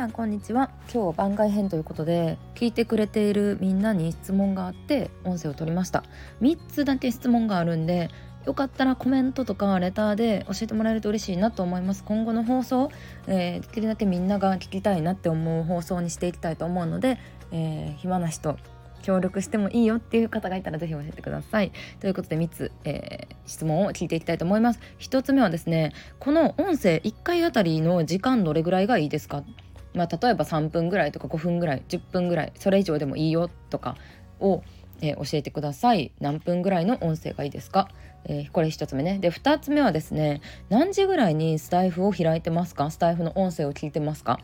さんこんにちは今日は番外編ということで聞いてくれているみんなに質問があって音声を取りました3つだけ質問があるんでよかったらコメントとかレターで教えてもらえると嬉しいなと思います今後の放送、えー、できるだけみんなが聞きたいなって思う放送にしていきたいと思うので、えー、暇な人協力してもいいよっていう方がいたらぜひ教えてください。ということで3つ、えー、質問を聞いていきたいと思います。1つ目はですねこの音声1回あたりの時間どれぐらいがいいですか？まあ、例えば3分ぐらいとか5分ぐらい10分ぐらいそれ以上でもいいよとかを、えー、教えてください。何分ぐらいの音声がいいですか、えー、これ1つ目ね。で2つ目はですね何時ぐらいにスタイフを開いてますか？スタイフの音声を聞いてますか？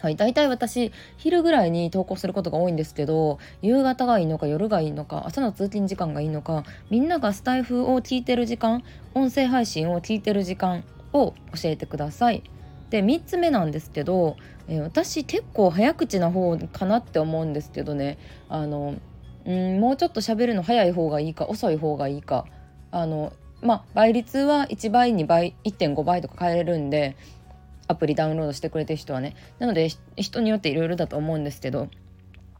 はい、大体私昼ぐらいに投稿することが多いんですけど夕方がいいのか夜がいいのか朝の通勤時間がいいのかみんながスタイフを聞いてる時間音声配信を聞いてる時間を教えてください。で3つ目なんですけど、えー、私結構早口な方かなって思うんですけどね。あのうんもうちょっと喋るの早い方がいいか遅い方がいいか。あのまあ倍率は1倍2倍1.5倍とか変えれるんでアプリダウンロードしてくれてる人はね。なので人によっていろいろだと思うんですけど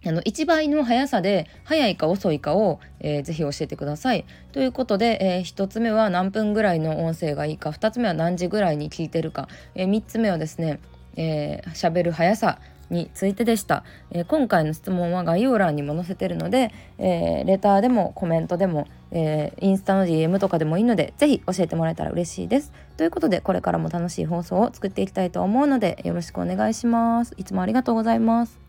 あの1倍の速さで速いか遅いかを、えー、ぜひ教えてください。ということで、えー、1つ目は何分ぐらいの音声がいいか2つ目は何時ぐらいに聞いてるか、えー、3つ目はですね、えー、る速さについてでした、えー、今回の質問は概要欄にも載せてるので、えー、レターでもコメントでも、えー、インスタの DM とかでもいいので是非教えてもらえたら嬉しいです。ということでこれからも楽しい放送を作っていきたいと思うのでよろしくお願いします。いつもありがとうございます。